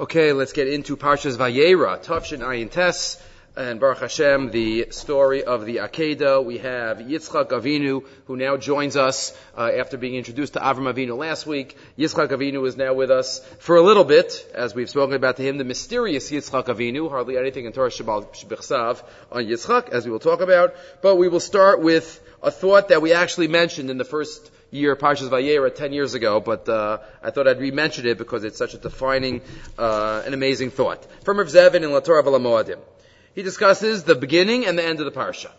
Okay, let's get into Parshas Vayera, Tavshin Ayin Tes, and Baruch Hashem, the story of the Akedah. We have Yitzchak Avinu, who now joins us uh, after being introduced to Avram Avinu last week. Yitzchak Avinu is now with us for a little bit, as we've spoken about to him, the mysterious Yitzchak Avinu, hardly anything in Torah Shabbat Shebechsav on Yitzchak, as we will talk about. But we will start with a thought that we actually mentioned in the first year Parshas Vayera 10 years ago, but uh, I thought I'd re-mention it because it's such a defining uh, and amazing thought. From Rav Zevin in Latorah Moadim. He discusses the beginning and the end of the parsha.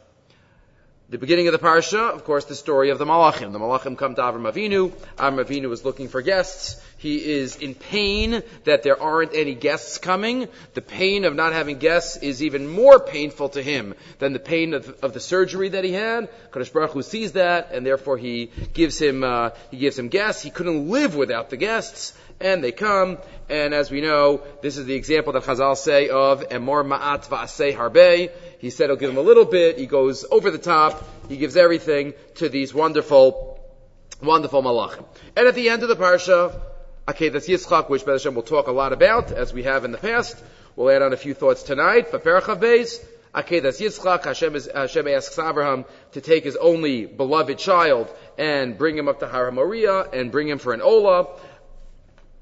The beginning of the parsha, of course, the story of the Malachim. The Malachim come to Avram Avinu. Avram Avinu is looking for guests. He is in pain that there aren't any guests coming. The pain of not having guests is even more painful to him than the pain of, of the surgery that he had. Kadosh Baruch Hu sees that, and therefore he gives him uh, he gives him guests. He couldn't live without the guests, and they come. And as we know, this is the example that Chazal say of Emor Ma'at Va'aseh Harbe. He said he'll give him a little bit. He goes over the top. He gives everything to these wonderful, wonderful malachim. And at the end of the parsha, that's Yitzchak, which Be'ez Hashem will talk a lot about, as we have in the past. We'll add on a few thoughts tonight. But Parachav Beis, that's Yitzchak. Hashem, is, Hashem asks Abraham to take his only beloved child and bring him up to Har HaMoriah and bring him for an Olah.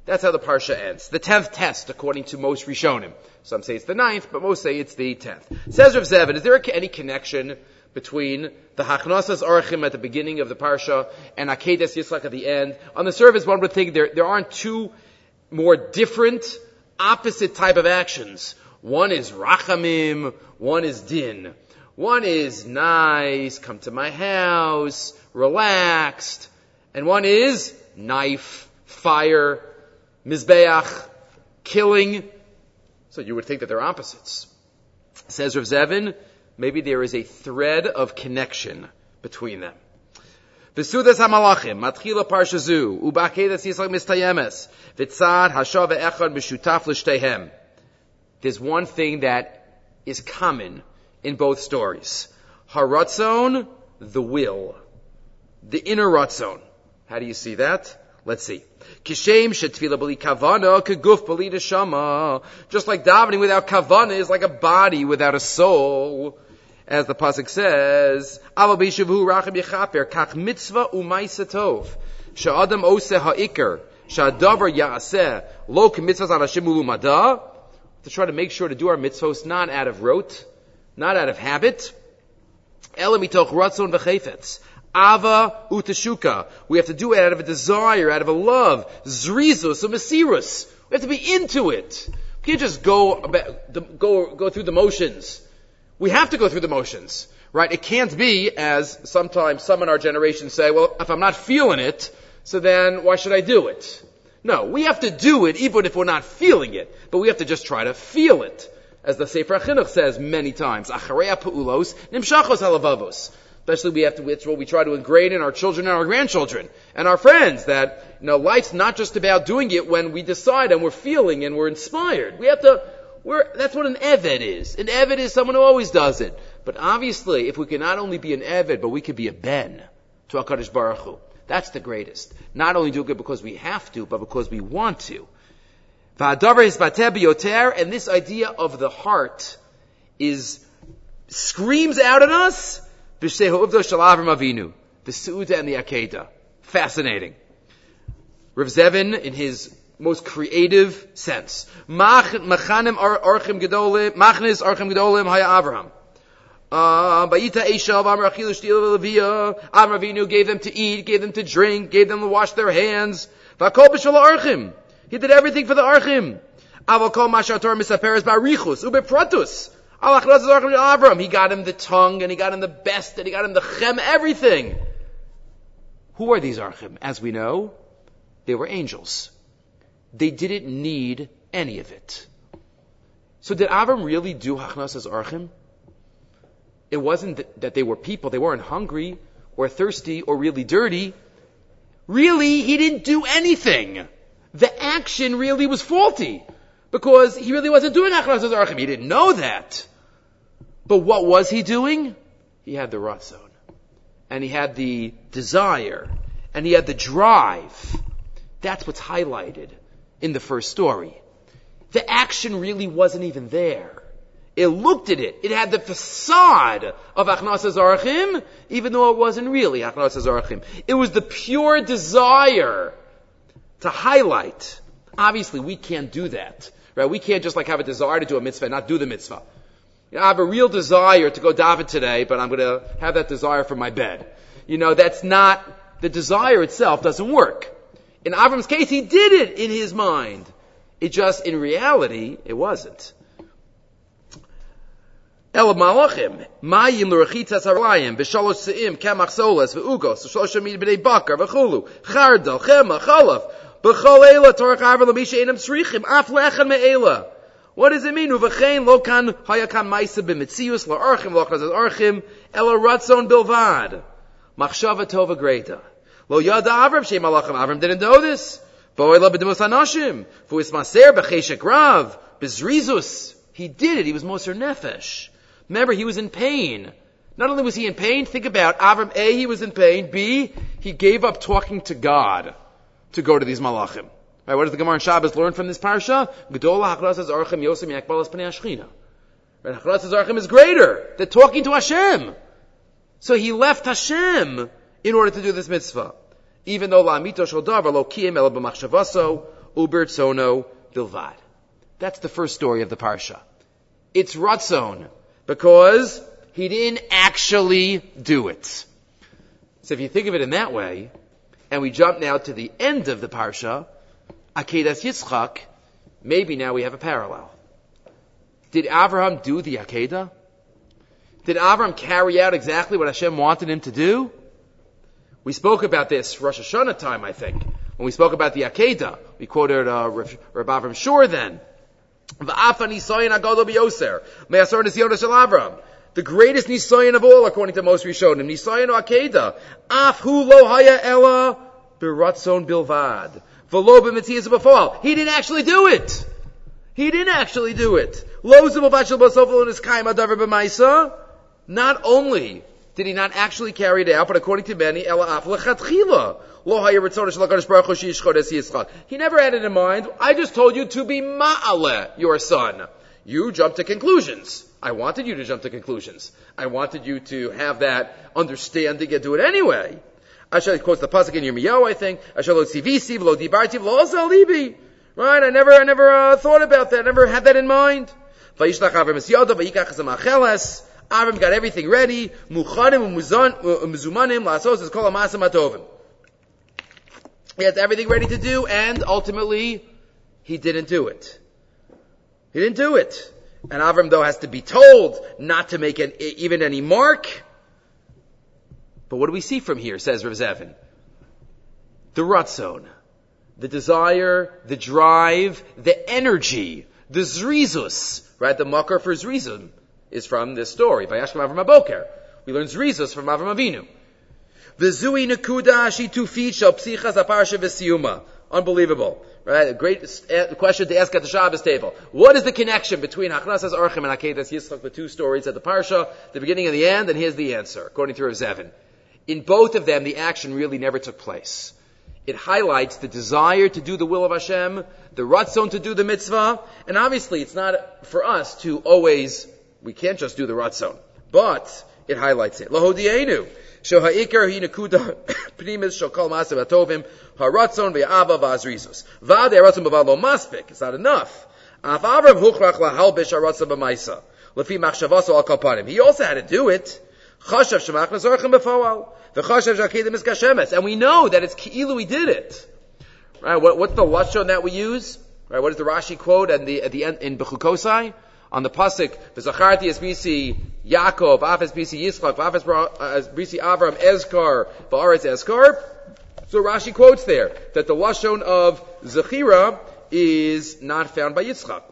That's how the parsha ends. The tenth test, according to most Rishonim. Some say it's the ninth, but most say it's the tenth. Says Rav Zevin, is there any connection between the Hachnasas Arachim at the beginning of the parsha and Akedes Yitzchak at the end? On the surface, one would think there, there aren't two more different, opposite type of actions. One is Rachamim, one is Din. One is nice, come to my house, relaxed, and one is knife, fire, Mizbeach, killing. So you would think that they're opposites. Says Rav Zevin, maybe there is a thread of connection between them. V'sudas hamalachim, matchila parshazu, u'bakedas yisak mistayemes, echad mishutaf. There's one thing that is common in both stories. Haratzon, the will. The inner ratzon. How do you see that? Let's see. Kishem shetfila bali kavana kaguf bali neshama. Just like davening without kavana is like a body without a soul. As the pasuk says, "Ava b'yishavu rachim yechaper kach mitzvah u'maisa tov sha'adam ose ha'ikr sha'adavar ya'aseh lo k'mitzvahs on Hashem ulumada." To try to make sure to do our mitzvahs not out of rote, not out of habit. Elamitoch ratzon v'chefetz. Ava utashuka. We have to do it out of a desire, out of a love. Zrizus, a mesirus. We have to be into it. We can't just go, about, go, go through the motions. We have to go through the motions. Right? It can't be as sometimes some in our generation say, well, if I'm not feeling it, so then why should I do it? No, we have to do it even if we're not feeling it, but we have to just try to feel it. As the Sefer Chinuch says many times, Achareya pu'ulos, nimshachos halavavos. Especially we have to, it's what we try to ingrain in our children and our grandchildren and our friends that, you know, life's not just about doing it when we decide and we're feeling and we're inspired. We have to, we're, that's what an Eved is. An Eved is someone who always does it. But obviously, if we can not only be an Eved, but we could be a Ben to HaKadosh Baruch Hu, that's the greatest. Not only do it because we have to, but because we want to. And this idea of the heart is, screams out at us Avinu, the Su'uda and the Akedah. Fascinating. Rav Zevin, in his most creative sense. Machanim archim gedolim, machnis archim gedolim haya Avraham. Ah, shtil Levia. Amar Avinu gave them to eat, gave them to drink, gave them to wash their hands. Vakol b'shal archim. He did everything for the archim. Avakol mashator misaperes barichus ubepratus. He got him the tongue, and he got him the best, and he got him the chem, everything. Who are these archim? As we know, they were angels. They didn't need any of it. So did Avram really do hachnas as archim? It wasn't that they were people, they weren't hungry, or thirsty, or really dirty. Really, he didn't do anything. The action really was faulty. Because he really wasn't doing Achras Archim. He didn't know that. But what was he doing? He had the Ratzon. And he had the desire. And he had the drive. That's what's highlighted in the first story. the action really wasn't even there. It looked at it. It had the facade of Achnasa Zarachim, even though it wasn't really Achnasa Zarachim. It was the pure desire to highlight. Obviously, we can't do that. Right? We can't just like have a desire to do a mitzvah and not do the mitzvah. You know, I have a real desire to go daven today, but I'm going to have that desire for my bed. You know, that's not, the desire itself doesn't work. In Avram's case, he did it in his mind. It just, in reality, it wasn't. El malachim, mayim b'shalosh se'im, kemach solas, v'ugos, v'shlosh amid b'nei bakar, v'chulu, chardal, chema, chalaf, b'chol eila, torach enam tzrichim, af me'ela. What does it mean? Lo kan hayakan maisa b'mitzius, la'archim, lo'chaz archim, ela ratzon bilvad. Machshava tova greta. Lo yada Avram, shem malachim, Avram didn't know this. Bo'ela b'dimus anashim, v'uis maser b'cheshek rav, b'zrizus. He did it, he was moser nefesh. Remember, he was in pain. Not only was he in pain, think about Avram, A, he was in pain, B, he gave up talking to God to go to these malachim. Right, what does the Gemara in Shabbos learn from this parsha? Gedola hachnasas archim yosem yakbalas pnei ashchina. Right, hachnasas archim is greater than talking to Hashem. So he left Hashem in order to do this mitzvah. Even though la'amito shel davar lo kiyem ela b'machshavaso ubertzono bilvad. That's the first story of the parsha. It's ratzon because he didn't actually do it. So if you think of it in that way, and we jump now to the end of the parsha, Akedas Yitzchak, maybe now we have a parallel. Did Abraham do the Akedah? Did Abraham carry out exactly what Hashem wanted him to do? We spoke about this Rosh Hashanah time, I think, when we spoke about the Akedah. We quoted uh, Rav Avram Shur then. The greatest nisayon of all, according to most Rishonim, nisayon Akedah. Af hu ella biratzon bilvad. He didn't actually do it. He didn't actually do it. Not only did he not actually carry it out, but according to many. He never had it in mind. I just told you to be ma'ale, your son. You jumped to conclusions. I wanted you to jump to conclusions. I wanted you to have that understanding and do it anyway. Asher quotes the pasuk in Yirmiyahu, I think. I Asher lo tzivisi v'lo dibarti v'lo libi. Right? I never, I never uh, thought about that. I never had that in mind. Vayishlach Avram vayikach Avram got everything ready. Muchanim u'muzumanim la'asos es kol ha'masam atovim. He had everything ready to do, and ultimately, he didn't do it. He didn't do it. And Avram, though, has to be told not to make an, even any mark. But what do we see from here, says Rav Zevin? The ratzon, the desire, the drive, the energy, the zrizus, right? The makar for zrizum is from this story. Vayashkem Avram Aboker. We learn zrizus from Avram Avinu. V'zui nekuda shitufit shel psichas aparsha v'siyuma. Unbelievable. Right? A great eh, question to ask at the Shabbos table. What is the connection between Hachnasas Archim and Akedas Yitzchak, the two stories at the Parsha, the beginning and the end? And here's the answer, according to Rav Zevin. In both of them, the action really never took place. It highlights the desire to do the will of Hashem, the ratzon to do the mitzvah, and obviously it's not for us to always, we can't just do the ratzon, but it highlights it. Lahodienu. Shoha'ikar hi nekuda pnimis shokal masav atovim haratzon ve'ava v'azrizus. Va'ad haratzon b'vad lo maspik. It's not enough. Af avram huchrach lahalbish haratzon b'maisa. Lefi machshavaso al. He also had to do it. Chashav shemach nazorchem b'foal. V'chashav shakedim is kashemes. And we know that it's ki'ilu we did it. Right? What, what's the lashon that we use? Right? What is the Rashi quote at the, at the end in Bechukosai? on the pasuk v'zacharti es bisi Yaakov, afes bisi Yitzchak, afes uh, bisi Avram Ezkar, v'aretz Ezkar. So Rashi quotes there that the lashon of Zechira is not found by Yitzchak.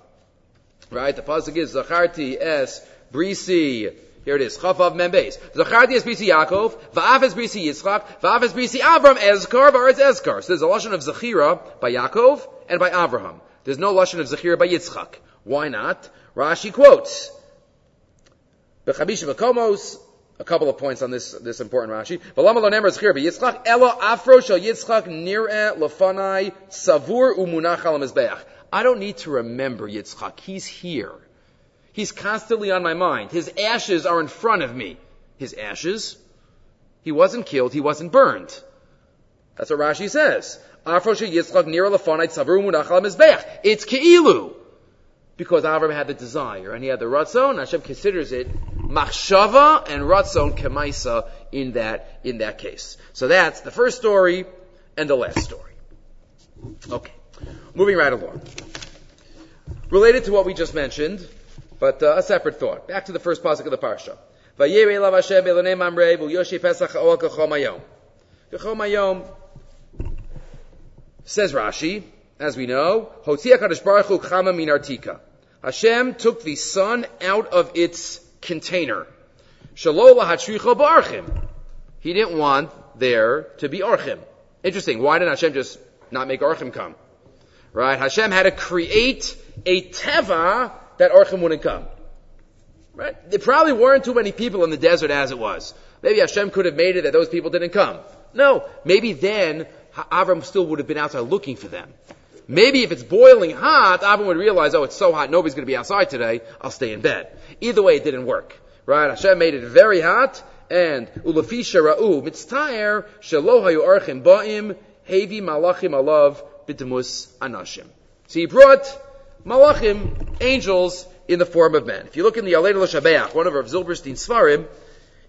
Right? The pasuk is zacharti es brisi. Here it is. Chafav membes. Zacharti es brisi Yaakov, va'afes brisi Yitzchak, va'afes brisi Avram Ezkar, v'aretz Ezkar. So there's a lashon of Zechira by Yaakov and by Avraham. There's no lashon of Zechira by Yitzchak. Why not? Rashi quotes, B'chabisha v'komos, a couple of points on this, this important Rashi. V'lama lo nemer zchir b'yitzchak, elo afro shel yitzchak nir'e lefanai savur umunach. I don't need to remember Yitzchak. He's here. He's constantly on my mind. His ashes are in front of me. His ashes? He wasn't killed. He wasn't burned. That's what Rashi says. It's Ke'ilu. Because Avram had the desire and he had the Ratzon, Hashem considers it Machshava and Ratzon Kemaisa in that, in that case. So that's the first story and the last story. Okay. Moving right along. Related to what we just mentioned, but uh, a separate thought. Back to the first pasuk of the parsha. Says Rashi, as we know. Hashem took the sun out of its container. He didn't want there to be archim. Interesting. Why didn't Hashem just not make archim come? Right? Hashem had to create a teva that archim wouldn't come. Right? There probably weren't too many people in the desert as it was. Maybe Hashem could have made it that those people didn't come. No. Maybe then Avram still would have been outside looking for them. Maybe if it's boiling hot, Avram would realize, oh, it's so hot, nobody's going to be outside today. I'll stay in bed. Either way, it didn't work. Right? Hashem made it very hot, and ulafisha ra'u mitztayer shelo archim ba'im hevi malachim alav b'demus anashim. So he brought malachim, angels, in the form of men. If you look in the Aleinu L'Shabeach, one of our Zilberstein's Svarim,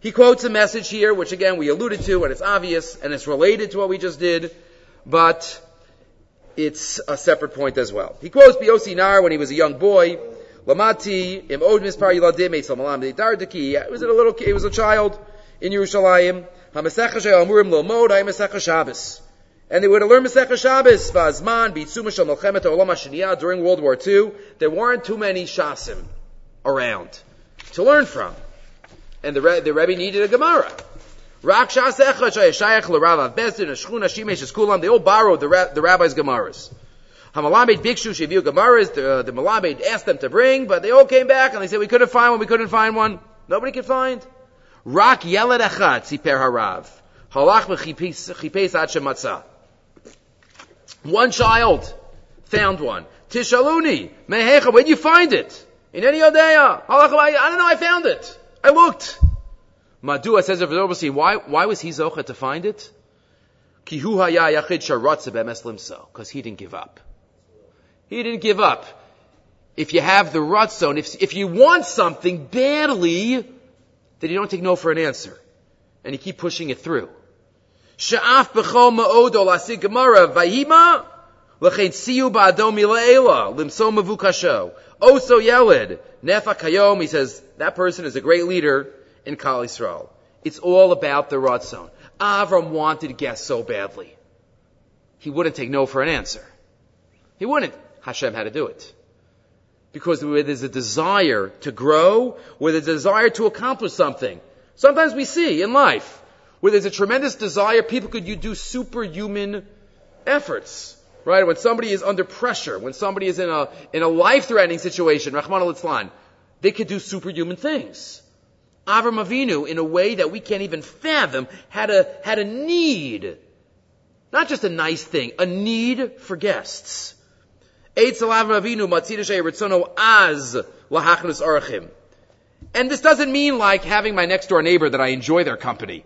he quotes a message here, which again we alluded to, and it's obvious, and it's related to what we just did, but it's a separate point as well. He quotes Biosi Nar when he was a young boy, Lamati im od mispar yiladim eitzal malam dardaki. It was a little, it was a child in Yerushalayim. Hamasecha she'amurim lomod ha'masecha Shabbos. And they would have learned Masechah Shabbos, Vazman, Bitsuma Shal Melchemet Olam HaShaniyah during World War II. There weren't too many Shasim around to learn from. And the, the Rebbe needed a Gemara. Rak Shas Echad Shayashayach L'Rav Bezdin, Shchuna, Shimesh, Kulam, they all borrowed the, the rabbi's Gemaras. Hamalamed Bikshu Sheviu Gemaras, the, the Malamed asked them to bring, but they all came back and they said, we couldn't find one, we couldn't find one. Nobody could find. Rak Yeled Echad, Siper Harav. Halach Mechipes Ad Shematzah. One child found one. Tishaluni, mehecha, where'd you find it? In any Odeya. I don't know, I found it. I looked. Madua says of why, why was he Zocha to find it? Because he didn't give up. He didn't give up. If you have the Ratzon, if, if you want something badly, then you don't take no for an answer. And you keep pushing it through. Sha'af b'chol ma'odo lasig gemara vayima l'chein siyu ba'adom mila'ela limso mavukasho. Oso oh, yeled nefa kayom. He says that person is a great leader in Kal Yisrael. It's all about the Ratzon. Avram wanted guests so badly. He wouldn't take no for an answer. He wouldn't. Hashem had to do it. Because where there's a desire to grow, where there's a desire to accomplish something. Sometimes we see in life, where there's a tremendous desire, people could do superhuman efforts. Right? When somebody is under pressure, when somebody is in a, in a life-threatening situation, Rachmana litzlan, they could do superhuman things. Avram Avinu, in a way that we can't even fathom, had a, had a need. Not just a nice thing, a need for guests. And this doesn't mean like having my next door neighbor that I enjoy their company.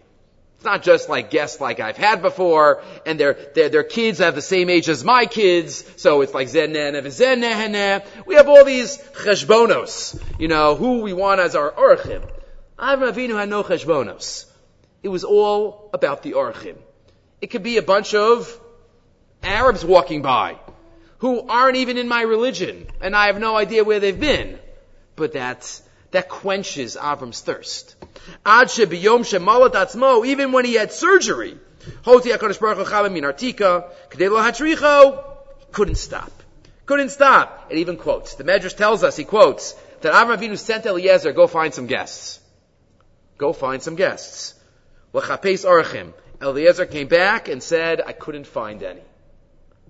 It's not just like guests like I've had before, and their, their, their kids have the same age as my kids, so it's like zeneh We have all these cheshbonos, you know, who we want as our orchim. Avram Avinu had no cheshbonos. It was all about the orchim. It could be a bunch of Arabs walking by, who aren't even in my religion, and I have no idea where they've been. But that's, that quenches Avram's thirst. Ad shebiyom shemalat atzmo, even when he had surgery, Hoti HaKadosh Baruch Hu min artika, Kedelo Hatricho, couldn't stop. Couldn't stop. It even quotes. The Medrash tells us, he quotes, that Avram Avinu sent Eliezer, go find some guests. Go find some guests. L'chapes orachim. Eliezer came back and said, I couldn't find any.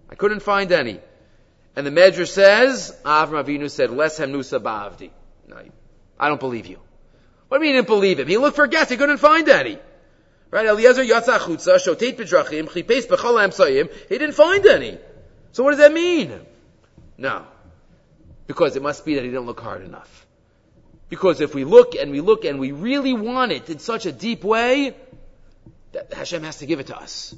I couldn't find any. And the Medrash says, Avram Avinu said, Leshem nusa ba'avdi. No, I don't believe you. What do you mean he didn't believe him? He looked for guests, he couldn't find any. Right? Eliezer yatsa chutza, shotet bedrachim, chipes b'chol amsayim, he didn't find any. So what does that mean? No. Because it must be that he didn't look hard enough. Because if we look and we look and we really want it in such a deep way, that Hashem has to give it to us.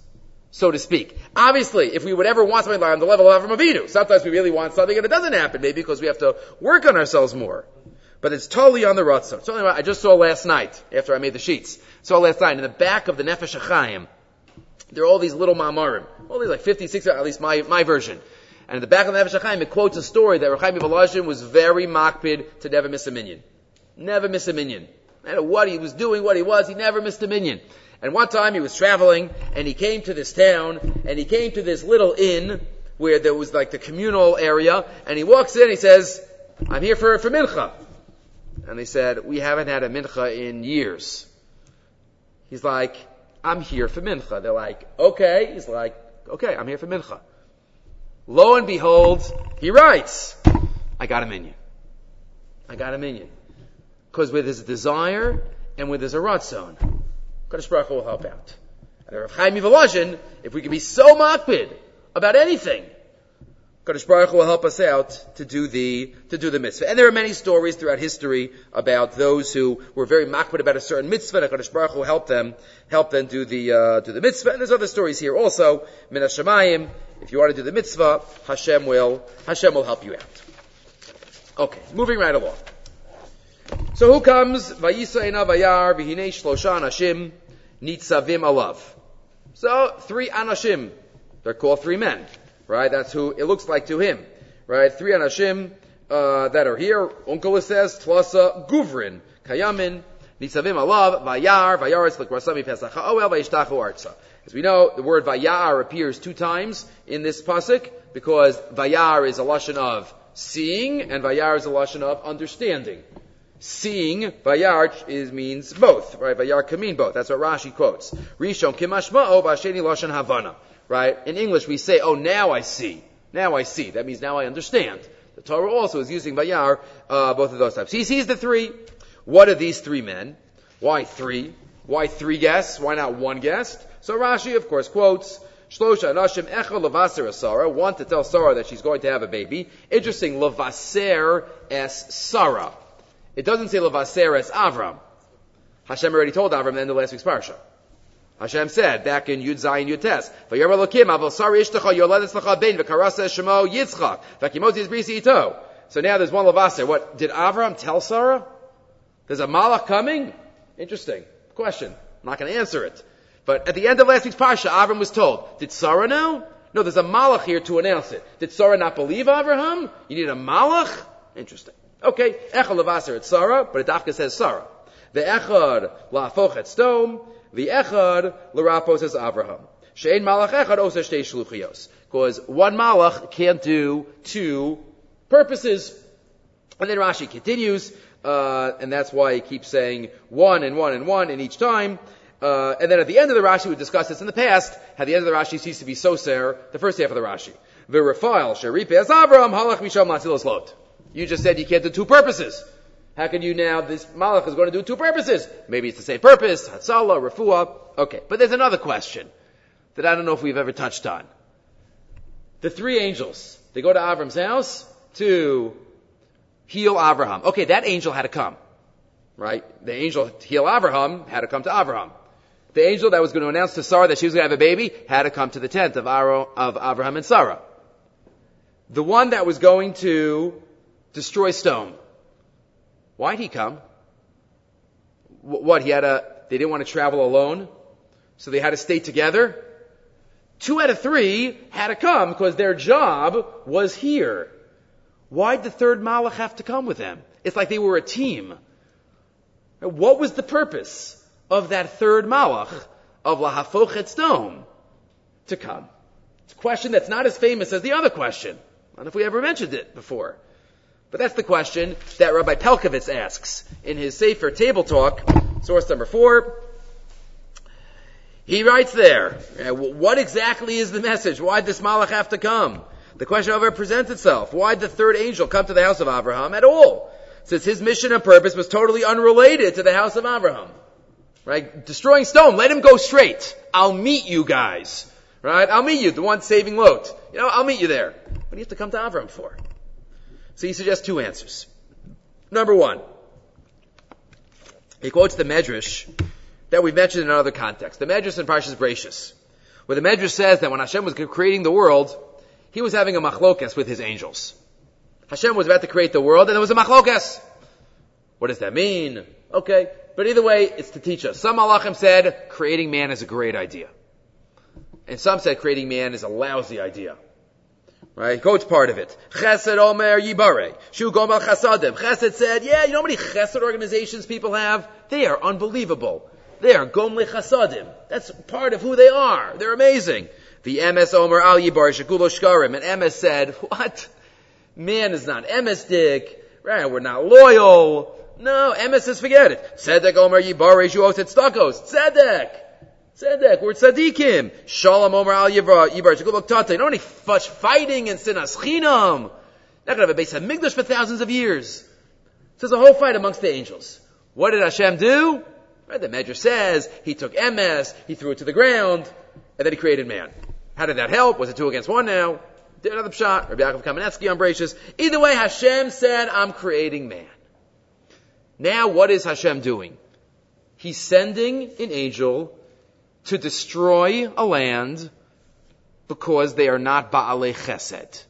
So to speak. Obviously, if we would ever want something like on the level of Avram Avinu, sometimes we really want something and it doesn't happen, maybe because we have to work on ourselves more. But it's totally on the Ratzon. It's I just saw last night, after I made the sheets. Saw last night, in the back of the Nefesh HaChaim, there are all these little mamarim. All these like 50, 60, at least my, my version. And in the back of the Nefesh HaChaim, it quotes a story that Reb Chaim Volozhin was very makpid to never miss a minyan. Never miss a minyan. No matter what he was doing, what he was, he never missed a minyan. And one time he was traveling, and he came to this town, and he came to this little inn, where there was like the communal area, and he walks in, and he says, I'm here for, for mincha. And they said, we haven't had a mincha in years. He's like, I'm here for mincha. They're like, okay. He's like, okay, I'm here for mincha. Lo and behold, he writes, I got a minyan. I got a minyan. Because with his desire and with his aratzon, Kadosh Baruch will help out. And Rav Chaim if we can be so makpid about anything, Kadosh Baruch Hu will help us out to do the to do the mitzvah. And there are many stories throughout history about those who were very makbid about a certain mitzvah, and Kadosh Baruch Hu helped them help them do the uh, do the mitzvah. And there's other stories here also. Min Hashemayim, if you want to do the mitzvah, Hashem will Hashem will help you out. Okay, moving right along. So who comes? Vayisayna vayar v'hinei shlosha anashim nitzavim alav. So three anashim. They're called three men right? That's who it looks like to him, right? Three anashim uh, that are here. Uncle says tlasa guvrin kayamin nitzavim alav vayar vayaris likrasami pesach ha'oel vayishtachu arza. As we know, the word vayar appears two times in this pasuk because vayar is a lashon of seeing and vayar is a lashon of understanding. Seeing, vayar is, means both, right? Vayar can mean both. That's what Rashi quotes. Rishon kimashma'o v'asheni lashon havana right? In English, we say, oh, now I see. Now I see. That means now I understand. The Torah also is using bayar, uh, both of those types. He sees the three. What are these three men? Why three? Why three guests? Why not one guest? So Rashi, of course, quotes, Shlosha Anashim Levaser Sarah, one to tell Sarah that she's going to have a baby. Interesting, Levaser es Sarah. It doesn't say Levaser es Avram. Hashem already told Avram in the last week's parsha. Hashem said back in Yud Zayin Yud Tes, "Vayomer Elokim Aval Sari Ishtacha Yoledes Lecha Ben V'Karasa Shemo Yitzchak V'Kimotzi Brisi Ito." So now there's one Lavaser. What did Avram tell Sarah? There's a Malach coming. Interesting question. I'm not going to answer it. But at the end of last week's parsha, Avram was told. Did Sarah know? No, there's a Malach here to announce it. Did Sarah not believe Abraham? You need a Malach? Interesting. Okay, Echad Lavaser at Sarah, but it Dafka says Sarah. The Echad Lafoch at Sodom. The echad l'rapos says Abraham. Shein malach echad osa shtei shluchios. Because one malach can't do two purposes. And then Rashi continues, uh, and that's why he keeps saying one and one and one in each time. Uh, and then at the end of the Rashi, we discussed this in the past, how the end of the Rashi ceased to be soser, the first half of the Rashi. Verifile, sheripe as Abraham, halach misham latzilos lot. You just said you can't do two purposes. How can you now, this malach is going to do two purposes? Maybe it's the same purpose, Hatzala, Refuah. Okay, but there's another question that I don't know if we've ever touched on. The three angels, they go to Avram's house to heal Abraham. Okay, that angel had to come. Right? The angel to heal Abraham had to come to Abraham. The angel that was going to announce to Sarah that she was going to have a baby had to come to the tent of, Aro, of Abraham and Sarah. The one that was going to destroy Sodom, Why'd he come? What, he had a, they didn't want to travel alone, so they had to stay together? Two out of three had to come because their job was here. Why'd the third Malach have to come with them? It's like they were a team. What was the purpose of that third Malach of Lahafochet Sodom to come? It's a question that's not as famous as the other question. I don't know if we ever mentioned it before. But that's the question that Rabbi Pelcovitz asks in his Sefer Table Talk, source number four. He writes there, uh, what exactly is the message? Why'd this Malach have to come? The question however presents itself. Why did the third angel come to the house of Abraham at all? Since his mission and purpose was totally unrelated to the house of Abraham. Right? Destroying Sodom, let him go straight. I'll meet you guys. Right? I'll meet you, the one saving Lot. You know, I'll meet you there. What do you have to come to Abraham for? So he suggests two answers. Number one, he quotes the Medrash that we've mentioned in another context. The Medrash in Parshas Bereishis, where the Medrash says that when Hashem was creating the world, he was having a machlokas with his angels. Hashem was about to create the world, and there was a machlokas. What does that mean? Okay, but either way, it's to teach us. Some malachim said creating man is a great idea, and some said creating man is a lousy idea. Right? Quotes part of it. Chesed Omer Yibare. Shu Gomal Chasadim. Chesed said, yeah, you know how many chesed organizations people have? They are unbelievable. They are Gomle Chasadim. That's part of who they are. They're amazing. The Emes Omer Al Yibar Shakulo Shkarim. And Emes said, what? Man is not MS Dick. Right? We're not loyal. No, Emes says forget it. Tzedek Omer Yibare Shu Oset Stakos. Tzedek. Tzedek, we're tzaddikim. Shalom Omer Al Yibar Shakulo Tate. Not only fighting and sinas chinam. Not going to have a base of Migdash for thousands of years. So there's a whole fight amongst the angels. What did Hashem do? Right, the Medrash says he took Emes, he threw it to the ground, and then he created man. How did that help? Was it two against one now? Did another shot. Rabbi Yaakov Kamenetsky on. Either way, Hashem said, I'm creating man. Now what is Hashem doing? He's sending an angel to destroy a land because they are not Ba'alei Chesed.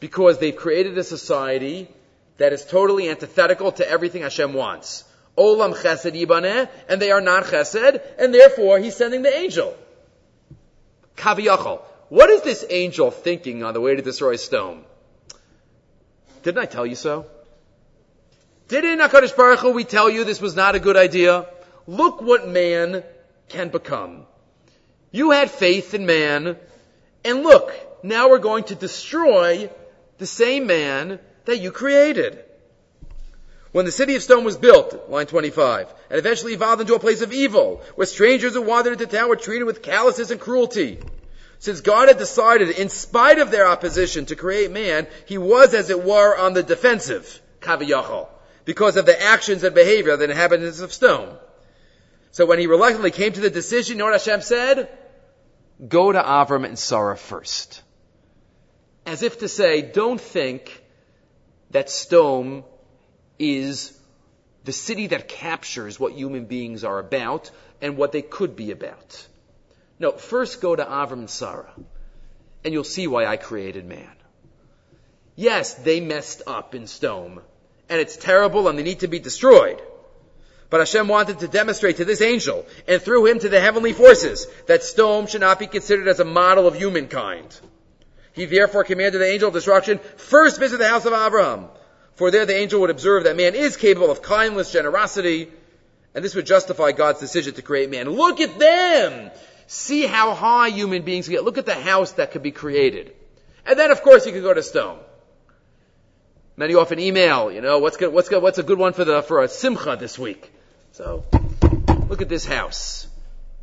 Because they've created a society that is totally antithetical to everything Hashem wants. Olam Chesed Yibaneh, and they are not Chesed, and therefore he's sending the angel. Kaviyachol. What is this angel thinking on the way to destroy Sodom? Didn't I tell you so? Didn't HaKadosh Baruch Hu, we tell you this was not a good idea? Look what man can become. You had faith in man, and look, now we're going to destroy the same man that you created. When the city of Sodom was built, line 25, and eventually evolved into a place of evil, where strangers who wandered into town were treated with callousness and cruelty. Since God had decided, in spite of their opposition to create man, he was, as it were, on the defensive, kaviyachol, because of the actions and behavior of the inhabitants of Sodom. So when he reluctantly came to the decision, you know what Hashem said? Go to Avram and Sarah first. As if to say, don't think that Sodom is the city that captures what human beings are about and what they could be about. No, first go to Avram and Sarah, and you'll see why I created man. Yes, they messed up in Sodom, and it's terrible and they need to be destroyed. But Hashem wanted to demonstrate to this angel and through him to the heavenly forces that Sodom should not be considered as a model of humankind. He therefore commanded the angel of destruction first visit the house of Abraham. For there the angel would observe that man is capable of kindness, generosity, and this would justify God's decision to create man. Look at them! See how high human beings get. Look at the house that could be created. And then of course you could go to Sodom. Many often email, you know, what's good, what's good, what's a good one for the, for a simcha this week? So, look at this house.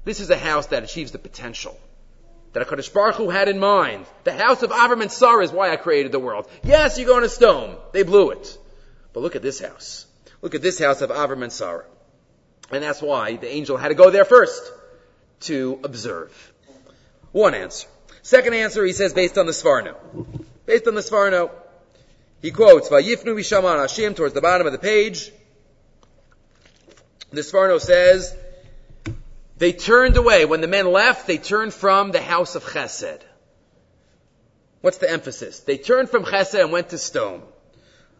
This is a house that achieves the potential that HaKadosh Baruch Hu had in mind. The house of Avram and Sarah is why I created the world. Yes, you're going to Sodom. They blew it. But look at this house. Look at this house of Avram and Sarah. And that's why the angel had to go there first to observe. One answer. Second answer, he says, based on the Sforno. Based on the Sforno, he quotes, Vayifnu Vishaman Hashim towards the bottom of the page. The Sforno says, they turned away. When the men left, they turned from the house of Chesed. What's the emphasis? They turned from Chesed and went to Sodom.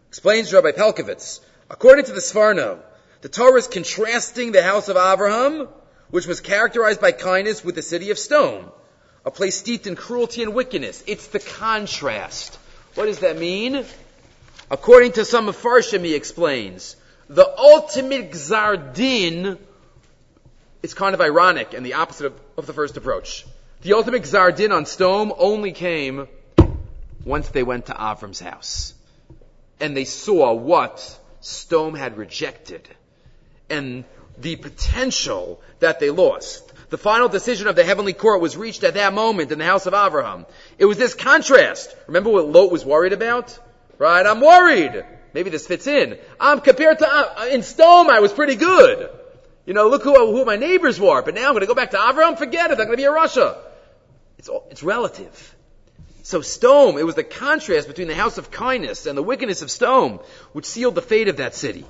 Explains Rabbi Pelcovitz. According to the Sforno, the Torah is contrasting the house of Abraham, which was characterized by kindness, with the city of Sodom, a place steeped in cruelty and wickedness. It's the contrast. What does that mean? According to some of Farshim, he explains, the ultimate gzar din is kind of ironic and the opposite of, of the first approach. The ultimate gzar din on Sodom only came once they went to Avram's house. And they saw what Sodom had rejected and the potential that they lost. The final decision of the heavenly court was reached at that moment in the house of Abraham. It was this contrast. Remember what Lot was worried about? Right? I'm worried. Maybe this fits in. I'm compared to, uh, in Sodom, I was pretty good. You know, look who, who my neighbors were, but now I'm going to go back to Avram, forget it, I'm going to be a Russia. It's, it's relative. So Sodom, it was the contrast between the house of kindness and the wickedness of Sodom, which sealed the fate of that city.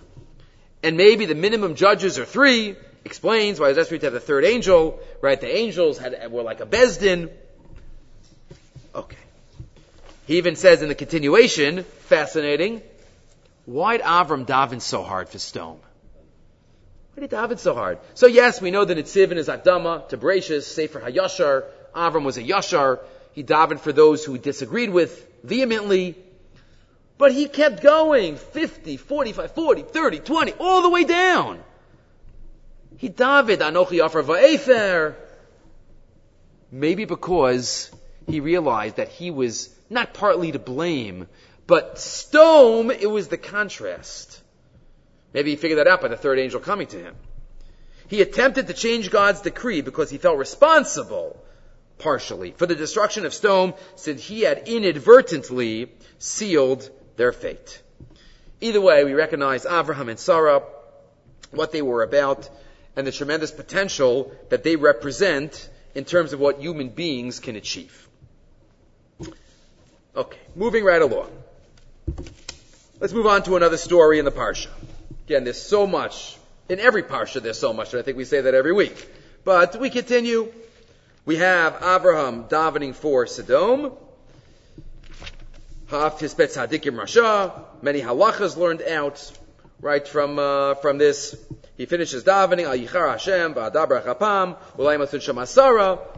And maybe the minimum judges are three, explains why it was necessary to have the third angel, right? The angels had, were like a Besdin. Okay. He even says in the continuation, fascinating, why'd Avram daven so hard for Sodom? Why did daven so hard? So yes, we know that it's Sivan is Adama, to Bereshis, Sefer HaYashar, Avram was a Yashar, he davened for those who disagreed with vehemently, but he kept going 50, 45, 40, 30, 20, all the way down. He david Anochi Afar Va'efer. Maybe because he realized that he was not partly to blame, but Sodom, it was the contrast. Maybe he figured that out by the third angel coming to him. He attempted to change God's decree because he felt responsible partially for the destruction of Sodom since he had inadvertently sealed their fate. Either way, we recognize Abraham and Sarah, what they were about, and the tremendous potential that they represent in terms of what human beings can achieve. Okay, moving right along. Let's move on to another story in the Parsha. Again, there's so much. In every Parsha, there's so much, and I think we say that every week. But we continue. We have Abraham davening for Sodom. Rasha. Many halachas learned out, right, from, uh, from this. He finishes davening, Al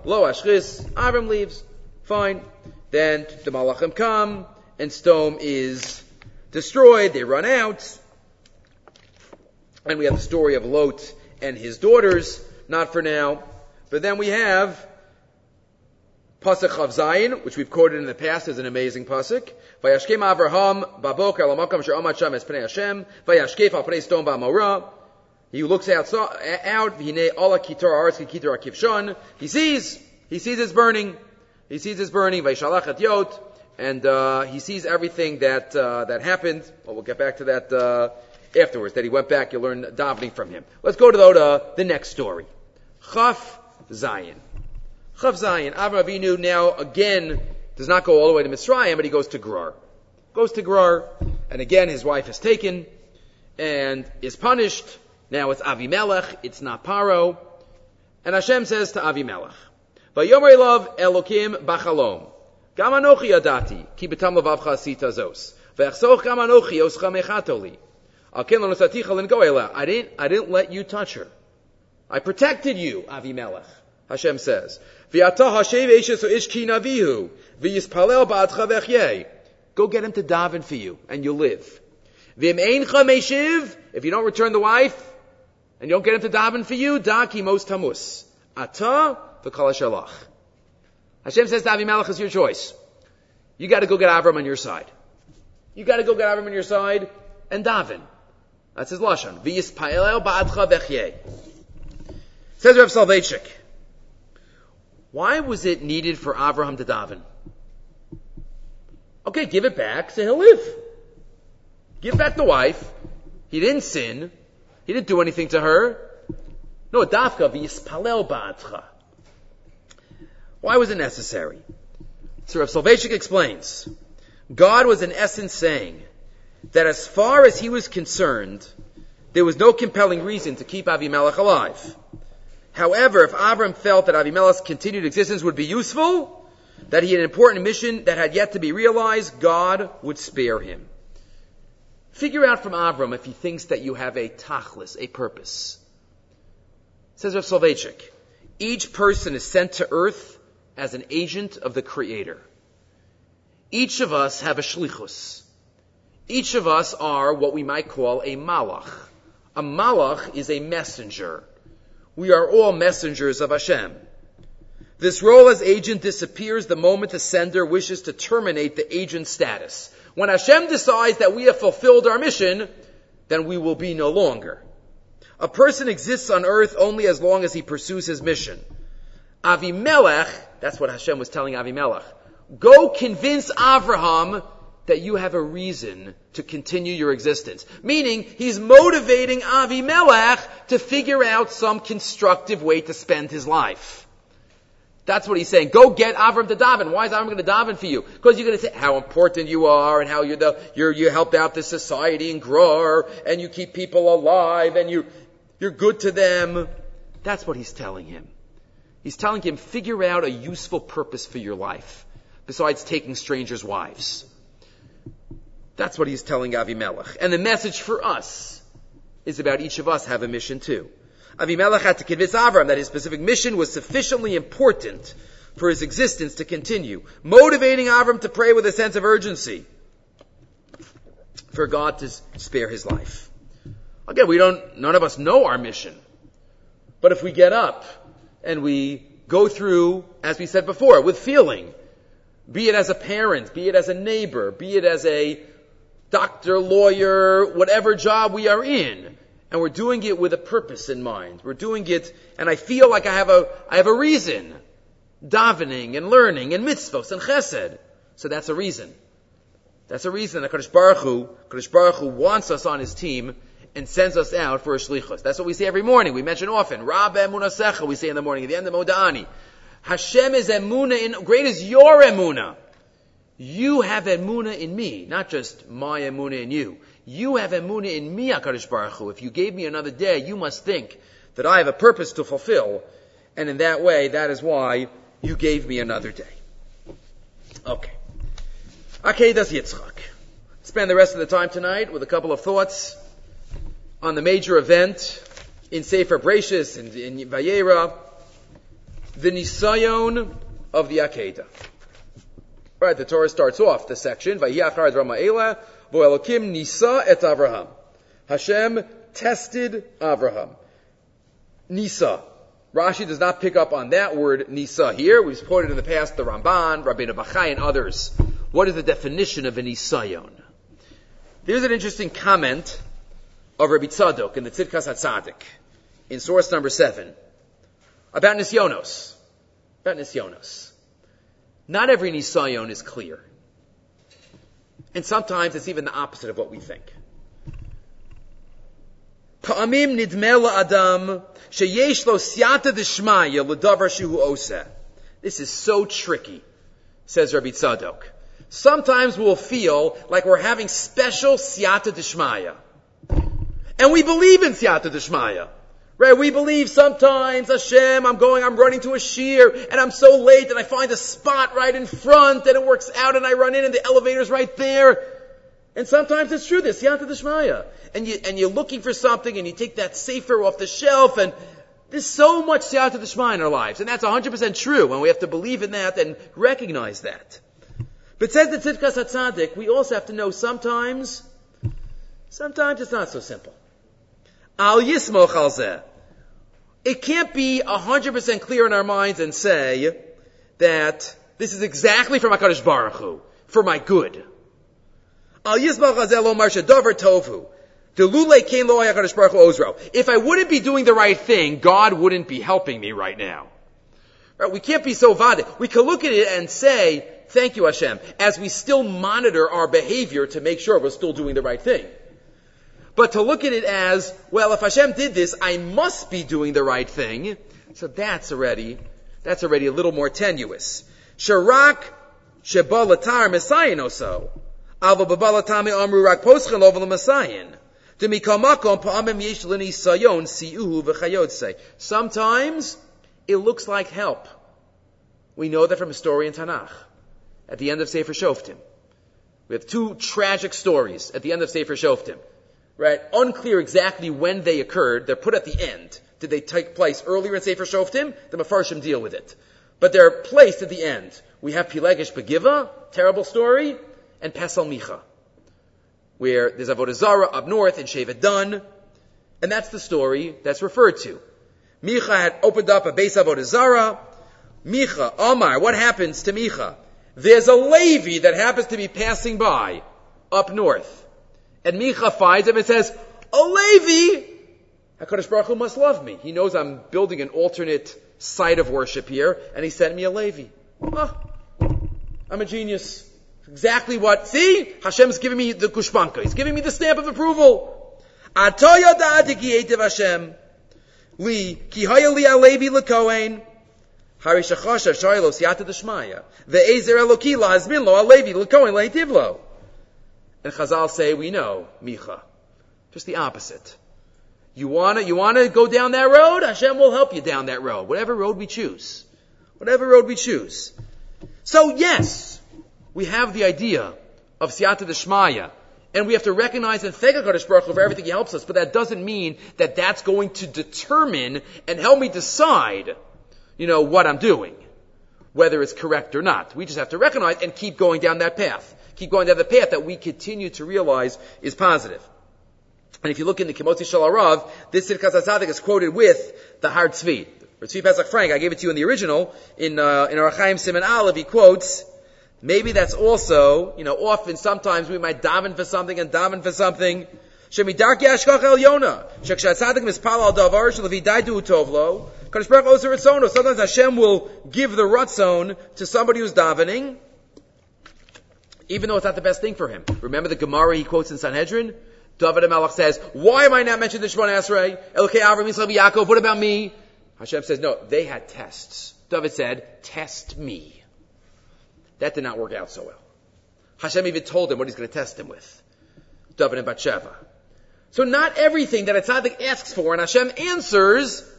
Lo. Avram leaves. Fine. Then the Malachim come, and Sodom is destroyed. They run out. And we have the story of Lot and his daughters. Not for now. But then we have Pasuk of Zayin, which we've quoted in the past as an amazing pasuk. Vayashkem Avraham pnei Hashem. Vayashkef Sodom ba'mora. He looks out, kitor akivshon. He sees, he sees it's burning. He sees it's burning. Yot. And, uh, he sees everything that, uh, that happened. Well, we'll get back to that, uh, afterwards. That he went back, you learn davening from him. Let's go to the, the next story. Chaf Zayin. Chav Zayin, Avram Avinu now again does not go all the way to Mitzrayim, but he goes to Gerar. Goes to Gerar, and again his wife is taken and is punished. Now it's Avimelech, it's not Paro. And Hashem says to Avimelech, Vayomer love Elokim bachalom. Gam anochi adati, ki betam levavcha asita zos. Ve'achsoch gam anochi oscha mechatoli. Al ken lo I didn't, I didn't let you touch her. I protected you, Avimelech. Hashem says. Go get him to daven for you, and you'll live. If you don't return the wife, and you don't get him to daven for you, daki most tamus. Ata v'kol Hashem says to Avimelech, it's your choice. You gotta go get Avram on your side. You gotta go get Avram on your side, and daven. That's his lashon. Says Rav Soloveitchik. Why was it needed for Abraham to daven? Okay, give it back, so he'll live. Give back the wife. He didn't sin. He didn't do anything to her. No, dafka v'yispalel ba'atcha. Why was it necessary? So Rav Soloveitchik explains. God was in essence saying that as far as he was concerned, there was no compelling reason to keep Avimelech alive. However, if Avram felt that Avimelech's continued existence would be useful, that he had an important mission that had yet to be realized, God would spare him. Figure out from Avram if he thinks that you have a tachlis, a purpose. says Rav Soloveitchik, each person is sent to earth as an agent of the Creator. Each of us have a shlichus. Each of us are what we might call a malach. A malach is a messenger. We are all messengers of Hashem. This role as agent disappears the moment the sender wishes to terminate the agent status. When Hashem decides that we have fulfilled our mission, then we will be no longer. A person exists on earth only as long as he pursues his mission. Avimelech, that's what Hashem was telling Avimelech, go convince Avraham that you have a reason to continue your existence. Meaning, he's motivating Avimelech to figure out some constructive way to spend his life. That's what he's saying. Go get Avram to daven. Why is Avram going to daven for you? Because you're going to say how important you are and how you're the, you're, you help out the society and grow and you keep people alive and you, you're good to them. That's what he's telling him. He's telling him, figure out a useful purpose for your life besides taking strangers' wives. That's what he's telling Avimelech. And the message for us is about each of us have a mission too. Avimelech had to convince Avram that his specific mission was sufficiently important for his existence to continue, motivating Avram to pray with a sense of urgency for God to spare his life. Again, we don't, none of us know our mission. But if we get up and we go through, as we said before, with feeling, be it as a parent, be it as a neighbor, be it as a doctor, lawyer, whatever job we are in, and we're doing it with a purpose in mind. We're doing it, and I feel like I have a, I have a reason. Davening and learning and mitzvos and chesed. So that's a reason. That's a reason that Kadosh Baruch Hu, Kadosh Baruch Hu wants us on his team and sends us out for a shlichus. That's what we say every morning. We mention often. Rab emunasecha, we say in the morning, at the end of Modani. Hashem is emuna in, great is your emuna. You have emuna in me, not just my emuna in you. You have emuna in me, HaKadosh Baruch Hu. If you gave me another day, you must think that I have a purpose to fulfill. And in that way, that is why you gave me another day. Okay. Akedas Yitzchak. Spend the rest of the time tonight with a couple of thoughts on the major event in Sefer Bereishis and in, in Vayera, the Nisayon of the Akedah. Right, the Torah starts off the section, Vayachar Rama'ela, Vo'elokim Nisa et Avraham. Hashem tested Avraham. Nisa. Rashi does not pick up on that word Nisa here. We've quoted in the past the Ramban, Rabbeinu Bachai, and others. What is the definition of a Nisayon? There's an interesting comment of Rabbi Tzadok in the Tzidkas HaTzadik, in source number seven, about Nisyonos. About Nisyonos. Not every Nisayon is clear. And sometimes it's even the opposite of what we think. Pa'amim adam siyata d'shmaya l'davar shehu. This is so tricky, says Rabbi Tzadok. Sometimes we'll feel like we're having special siyata d'shmaya. And we believe in siyata d'shmaya. Right? We believe sometimes, Hashem, I'm going, I'm running to a shear, and I'm so late, and I find a spot right in front, and it works out, and I run in, and the elevator's right there. And sometimes it's true, this Yanta Deshmaya. And you, and you're looking for something, and you take that safer off the shelf, and there's so much Siyata Deshmaya in our lives. And that's 100% true, and we have to believe in that and recognize that. But says the Tzidkas HaTzadik, we also have to know sometimes, sometimes it's not so simple. Al Yismoch Al it can't be 100% clear in our minds and say that this is exactly for HaKadosh Baruch Hu, for my good. Al Yisbach Hazel Omar Shadavar Tovu. If I wouldn't be doing the right thing, God wouldn't be helping me right now. Right? We can't be so vada. We can look at it and say, thank you Hashem, as we still monitor our behavior to make sure we're still doing the right thing. But to look at it as, well, if Hashem did this, I must be doing the right thing. So that's already, that's already a little more tenuous. Sharak shebalatar messiah oso. Ava babalatami amru rak poschen over messiah. Sometimes it looks like help. We know that from a story in Tanakh. At the end of Sefer Shoftim. We have two tragic stories at the end of Sefer Shoftim right? Unclear exactly when they occurred. They're put at the end. Did they take place earlier in Sefer Shoftim? The Mefarshim deal with it. But they're placed at the end. We have Pilegesh Begiva, terrible story, and Pesel Micha, where there's Avodah Zarah up north in Shevet Dan, and that's the story that's referred to. Micha had opened up a base Avodah Zarah. Micha, Omar, what happens to Micha? There's a Levi that happens to be passing by up north. And Micha finds him and says, Oh, Levi! HaKadosh Baruch Hu must love me. He knows I'm building an alternate site of worship here, and he sent me a Levi. Oh, ah, I'm a genius. Exactly what, see? Hashem's giving me the gushbanka. He's giving me the stamp of approval. Atoya da'ati ki Hashem. Li, ki haya li alevi lekohen. Harishachasha Shaylo Siyata Deshmaya. Ve'ezer Eloki Lahazmin Lo Alevi Lekoin Leitivlo. And Chazal say, we know, Micha. Just the opposite. You wanna, you wanna go down that road? Hashem will help you down that road. Whatever road we choose. Whatever road we choose. So yes, we have the idea of Siyata Deshmaya. And we have to recognize and thank HaKadosh Baruch Hu for everything He helps us, but that doesn't mean that that's going to determine and help me decide, you know, what I'm doing. Whether it's correct or not. We just have to recognize and keep going down that path. Keep going down the path that we continue to realize is positive. And if you look in the Kimotzi Shalarav, this Tzidkas HaTzadik is quoted with the Har Tzvi. Pesach Frank, I gave it to you in the original, in, uh, in Orach Chaim Siman Aleph, he quotes, Maybe that's also, you know, often sometimes we might daven for something and daven for something. El yona. Shekshatadik mispal al davar shalavidaidu utovlo. Kadosh Baruch Hu. Sometimes Hashem will give the ratzon to somebody who's davening, even though it's not the best thing for him. Remember the Gemara he quotes in Sanhedrin? David and Malach says, why am I not mentioned the Shemon Esrei? Elkei Avram Yisrael Yaakov, what about me? Hashem says, no, they had tests. David said, test me. That did not work out so well. Hashem even told him what he's going to test him with. David and Bathsheba. So not everything that a tzaddik asks for and Hashem answers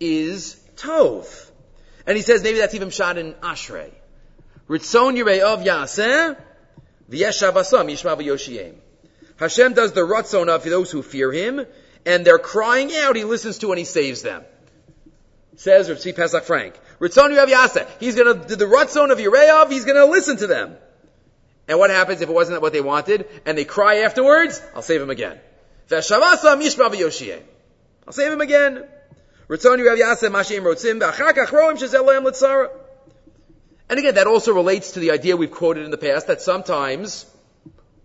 is tov. And he says maybe that's even shot in Ashrei. Ritzon Yirei of Yaseh. Hashem does the ratzon of those who fear Him, and they're crying out, He listens to and He saves them. Says Rav Pesach Frank. Ritzon Rav Yasa. He's gonna do the Ratzon of Yereav, he's gonna listen to them. And what happens if it wasn't what they wanted, and they cry afterwards? I'll save him again. I'll save him again. Ritzon Rav Yasa mashim rotzim v'achakach roim shezel l'tzara. And again, that also relates to the idea we've quoted in the past that sometimes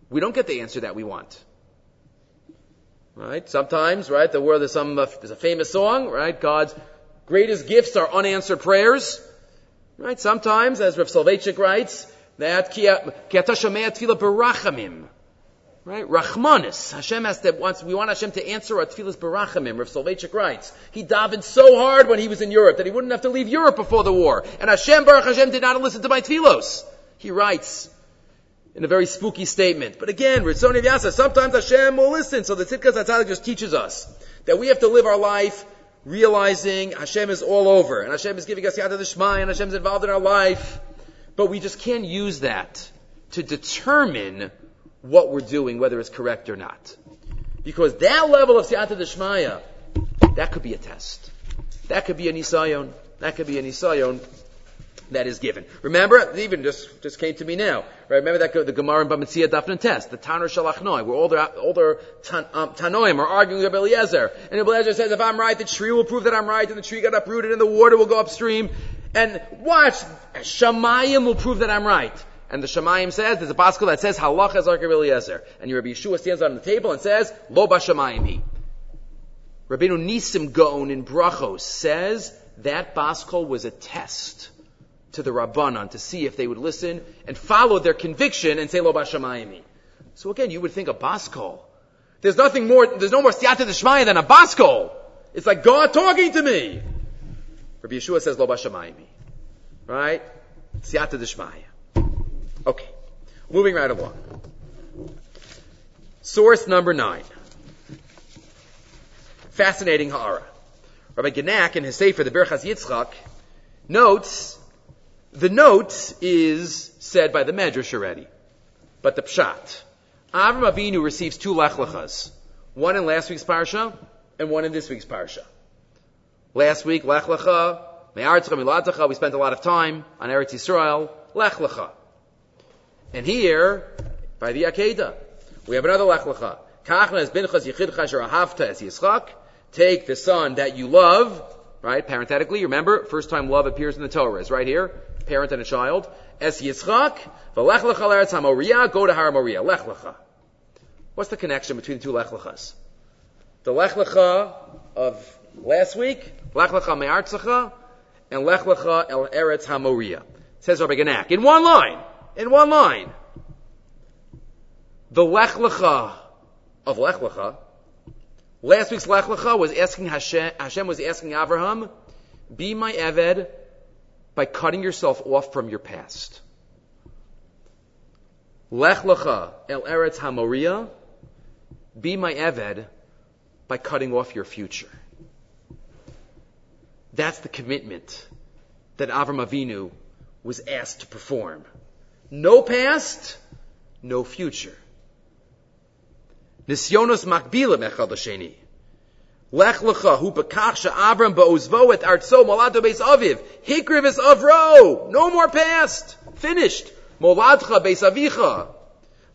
we don't get the answer that we want. Right? Sometimes, right? The word there's some there's a famous song, right? God's greatest gifts are unanswered prayers. Right? Sometimes, as Rav Soloveitchik writes, that ki tefillah barachamim. Right? Rachmanis. Hashem has to, wants, we want Hashem to answer our tefillahs barachamim. Rav Soloveitchik writes, he davened so hard when he was in Europe that he wouldn't have to leave Europe before the war. And Hashem, Baruch Hashem, did not listen to my tefillos. He writes, in a very spooky statement. But again, Ritzoni Vyasa, sometimes Hashem will listen. So the Tzidkas HaTzadik just teaches us that we have to live our life realizing Hashem is all over, and Hashem is giving us Yad Shema, and Hashem is involved in our life. But we just can't use that to determine what we're doing, whether it's correct or not. Because that level of Siyata Deshmaya, that could be a test. That could be a Nisayon. That could be a Nisayon that is given. Remember, even just, just came to me now. Right? Remember that the Gemara in Bamitzia Dafn test, the Tanur shel Achnai, where all the all the tan, um, Tanoim are arguing with Eliezer, and Eliezer says, "If I'm right, the tree will prove that I'm right, and the tree got uprooted, and the water will go upstream." And watch, Shamayim will prove that I'm right. And the Shamayim says, there's a Baskol that says, Halach is Arker Eliezer. And Rabbi Yehoshua stands on the table and says, Lo Bashamayim he. Rabbeinu Nisim Gaon in Brachos says that Baskol was a test to the Rabbanon to see if they would listen and follow their conviction and say Lo Bashamayimi. So again, you would think a Baskol. There's nothing more, there's no more Siyata Deshmaya than a Baskol. It's like God talking to me. Rabbi Yehoshua says Lo Bashamayimi. Right? Siyata Deshmaya. Okay. Moving right along. Source number nine. Fascinating Ha'ara. Rabbi Genack in his Sefer, the Birkas Yitzchak, notes the note is said by the Medrash already, but the Pshat. Avram Avinu receives two Lech Lechas, one in last week's Parsha and one in this week's Parsha. Last week, Lech Lecha, we spent a lot of time on Eretz Yisrael, Lech Lecha. And here, by the Akedah, we have another Lech Lecha. Kachna es binchas yichidcha asher ahavta es Yitzchak. Take the son that you love, right? Parenthetically, remember, first time love appears in the Torah is right here parent and a child. Es Yitzchak, v'lech lecha l'eretz ha go to Har Moriah. Lech lecha. What's the connection between the two lech lechas? The lech lecha of last week, lech lecha me'artzacha, and lech lecha el eretz ha Says Rabbi Genack, in one line, in one line. The lech lecha of lech lecha, last week's lech lecha was asking Hashem, Hashem was asking Abraham, be my Eved, by cutting yourself off from your past. Lech lecha el eretz hamoria, be my eved by cutting off your future. That's the commitment that Avram Avinu was asked to perform. No past, no future. Nisyonos makbila mechal l'sheni. Lech lecha hu bekach she'Avram ba'ozvo et artso molado beis aviv. Hikriv is avro. No more past. Finished. Moladcha beis avicha.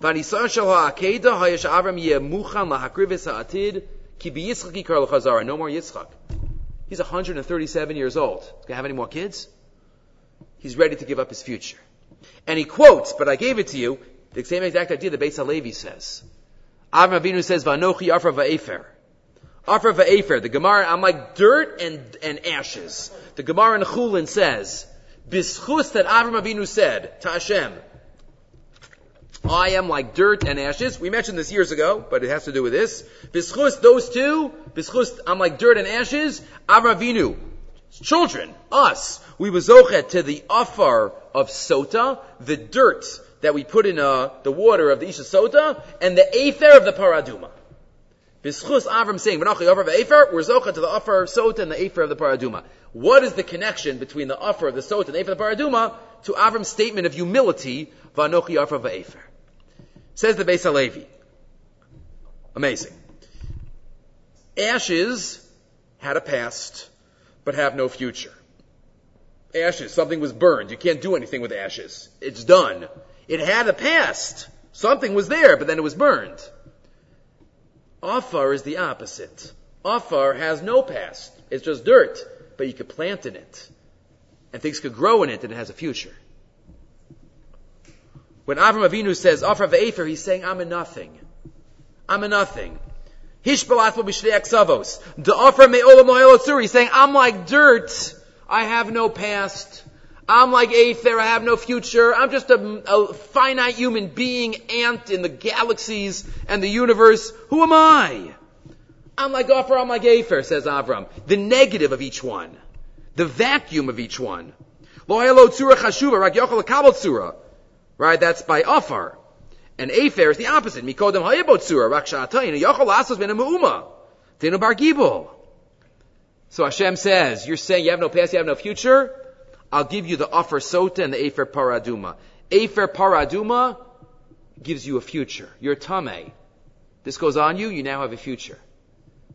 Vanisan shel ha'akeda hayesh Avram yeh muchan lahakrivis ha'atid ki biyitzchak yikar l'chazara. No more Yitzchak. He's 137 years old. He's going to have any more kids? He's ready to give up his future. And he quotes, but I gave it to you, the same exact idea that Beis Halevi says. Avram Avinu says, Vanochi Afra Va'efer. Afra Va'efer. The Gemara, I'm like dirt and, and ashes. The Gemara in Chulin says, Bischus that Avram Avinu said to Hashem, I am like dirt and ashes. We mentioned this years ago, but it has to do with this. Bischus, those two, Bischus, I'm like dirt and ashes. Avram Avinu, children, us, we were zochet to the afar of sota, the dirt that we put in uh, the water of the Isha Sota, and the Aether of the Paraduma. Bischus Avram saying, V'nachi Afer V'Afer, we're zochet to the afar of sota and the Aether of the Paraduma. What is the connection between the afar of the sota and the Aether of the Paraduma to Avram's statement of humility, V'anochi Afer V'Afer? Says the Beis Halevi. Amazing. Ashes had a past, but have no future. Ashes, something was burned. You can't do anything with ashes. It's done. It had a past. Something was there, but then it was burned. Afar is the opposite. Afar has no past. It's just dirt, but you could plant in it. And things could grow in it and it has a future. When Avram Avinu says, Afar ve'efer, he's saying, I'm a nothing. I'm a nothing. Hishbalatmo b'shnei aksavos. The Afar me'olam He's saying, I'm like dirt. I have no past. I'm like Aether, I have no future. I'm just a, a, finite human being, ant in the galaxies and the universe. Who am I? I'm like Ophir, I'm like Aether, says Avram. The negative of each one. The vacuum of each one. Right, that's by Ophir. And Afer is the opposite. Mikodem hayabotzura, rak sha'atayin, yochel asos ben a Tenu bar gibel. So Hashem says, you're saying you have no past, you have no future? I'll give you the Afar Sota and the Afer Paraduma. Afer Paraduma gives you a future. You're Tame. This goes on you, you now have a future.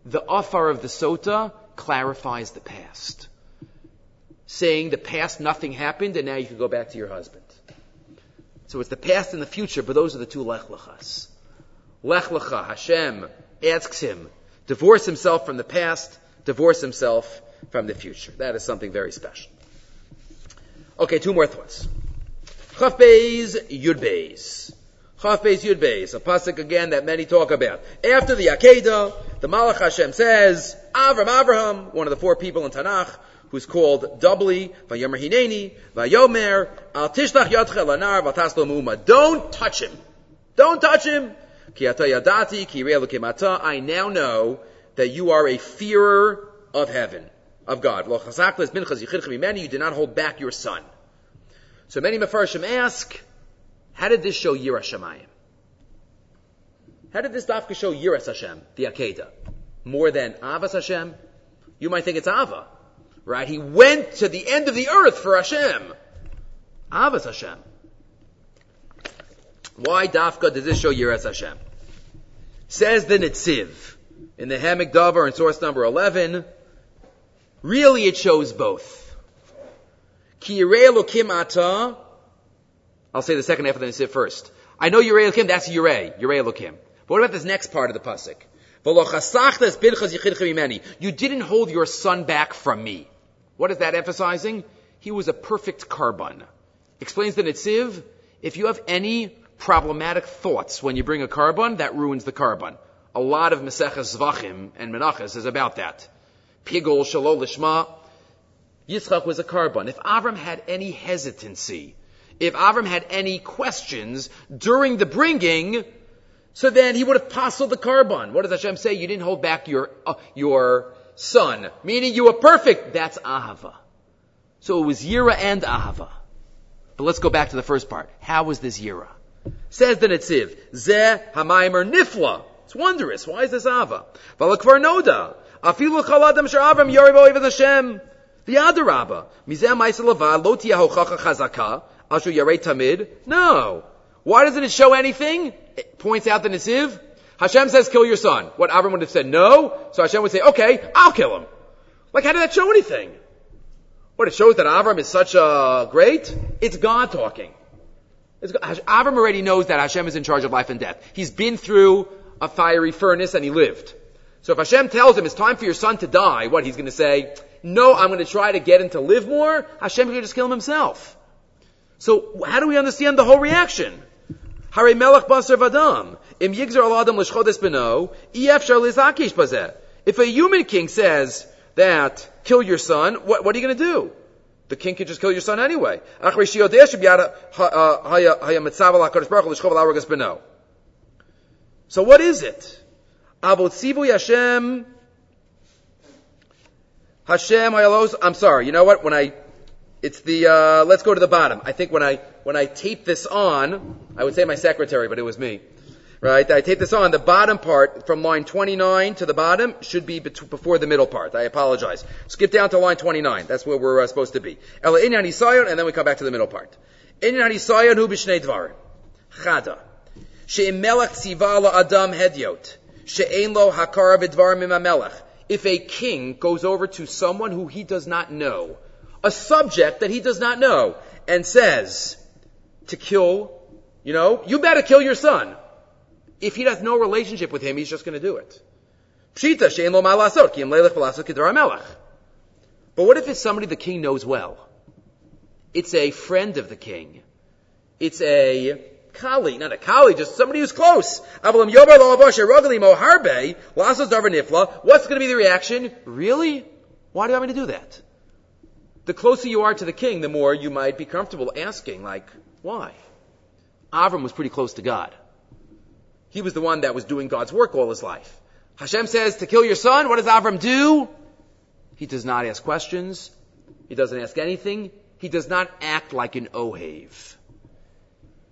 The Afar of the Sota clarifies the past. Saying the past nothing happened and now you can go back to your husband. So it's the past and the future, but those are the two Lech Lechas. Lech Lecha, Hashem asks him, divorce himself from the past, divorce himself from the future. That is something very special. Okay, two more thoughts. Chaf Beis, Yud Beis. Chaf Beis, Yud Beis. A pasuk again that many talk about. After the Akedah, the Malach Hashem says, Avram Avraham, one of the four people in Tanakh, who's called doubly, Vayomer Hineni, Vayomer, Al Tishlach Yotchel Lanar, Vataslo Mu'uma. Don't touch him. Don't touch him. Ki yadati, ki I now know that you are a fearer of heaven of God. You did not hold back your son. So many Mefarshim ask, how did this show Yiras Shamayim? How did this dafka show Yiras Hashem, the Akedah? More than Avas Hashem? You might think it's Ava, right? He went to the end of the earth for Hashem. Avas Hashem. Why dafka does this show Yiras Hashem? Says the Nitziv in the Ha'amek Davar in source number 11, Really, it shows both. I'll say the second half of the Nisif first. I know Yirei Elokim, that's Yirei, Yirei Elokim. But what about this next part of the pasuk? You didn't hold your son back from me. What is that emphasizing? He was a perfect korban. Explains the Nitziv, if you have any problematic thoughts when you bring a korban, that ruins the korban. A lot of Maseches Zvachim and Menachas is about that. Pigol Shalol Lishma. Yitzchak was a korban. If Avram had any hesitancy, if Avram had any questions during the bringing, so then he would have passed the korban. What does Hashem say? You didn't hold back your uh, your son, meaning you were perfect. That's ahava. So it was Yira and Ahava. But let's go back to the first part. How was this Yira? Says the Netziv, Zeh Hamaymer Nifla. It's wondrous. Why is this Ahava? Valakvar Noda. Afilu Chaladam Sha'avram Yoribo Even Hashem. The Adarabba. Mizeh Maisa Lava Lo Tiyahochacha Chazaka. Ashu Yarei Tamid. No. Why doesn't it show anything? It points out the Netziv. Hashem says, kill your son. What Avram would have said, no. So Hashem would say, okay, I'll kill him. Like, how did that show anything? What, it shows that Avram is such a great? It's God talking. It's, Avram already knows that Hashem is in charge of life and death. He's been through a fiery furnace and he lived. So if Hashem tells him it's time for your son to die, what, he's going to say, no, I'm going to try to get him to live more? Hashem can just kill him himself. So how do we understand the whole reaction? Hare melech basar vadam. Im yigzer l'shchodes lizakish bazeh. If a human king says that, kill your son, what, what are you going to do? The king could just kill your son anyway. So what is it? Hashem I'm sorry. You know what? When I it's the uh, let's go to the bottom. I think when I when I tape this on, I would say my secretary, but it was me. Right? I tape this on. The bottom part from line 29 to the bottom should be before the middle part. I apologize. Skip down to line 29. That's where we're uh, supposed to be. And then we come back to the middle part. Chada. Adam hedyot. If a king goes over to someone who he does not know, a subject that he does not know and says to kill, you know, you better kill your son. If he has no relationship with him, he's just going to do it. But what if it's somebody the king knows well? It's a friend of the king. It's a colleague, not a colleague, just somebody who's close. What's going to be the reaction? Really? Why do you want me to do that? the closer you are to the king, the more you might be comfortable asking, like, why? Avram was pretty close to God. He was the one that was doing God's work all his life. Hashem says to kill your son. What does Avram do? He does not ask questions. He doesn't ask anything. He does not act like an Ohev.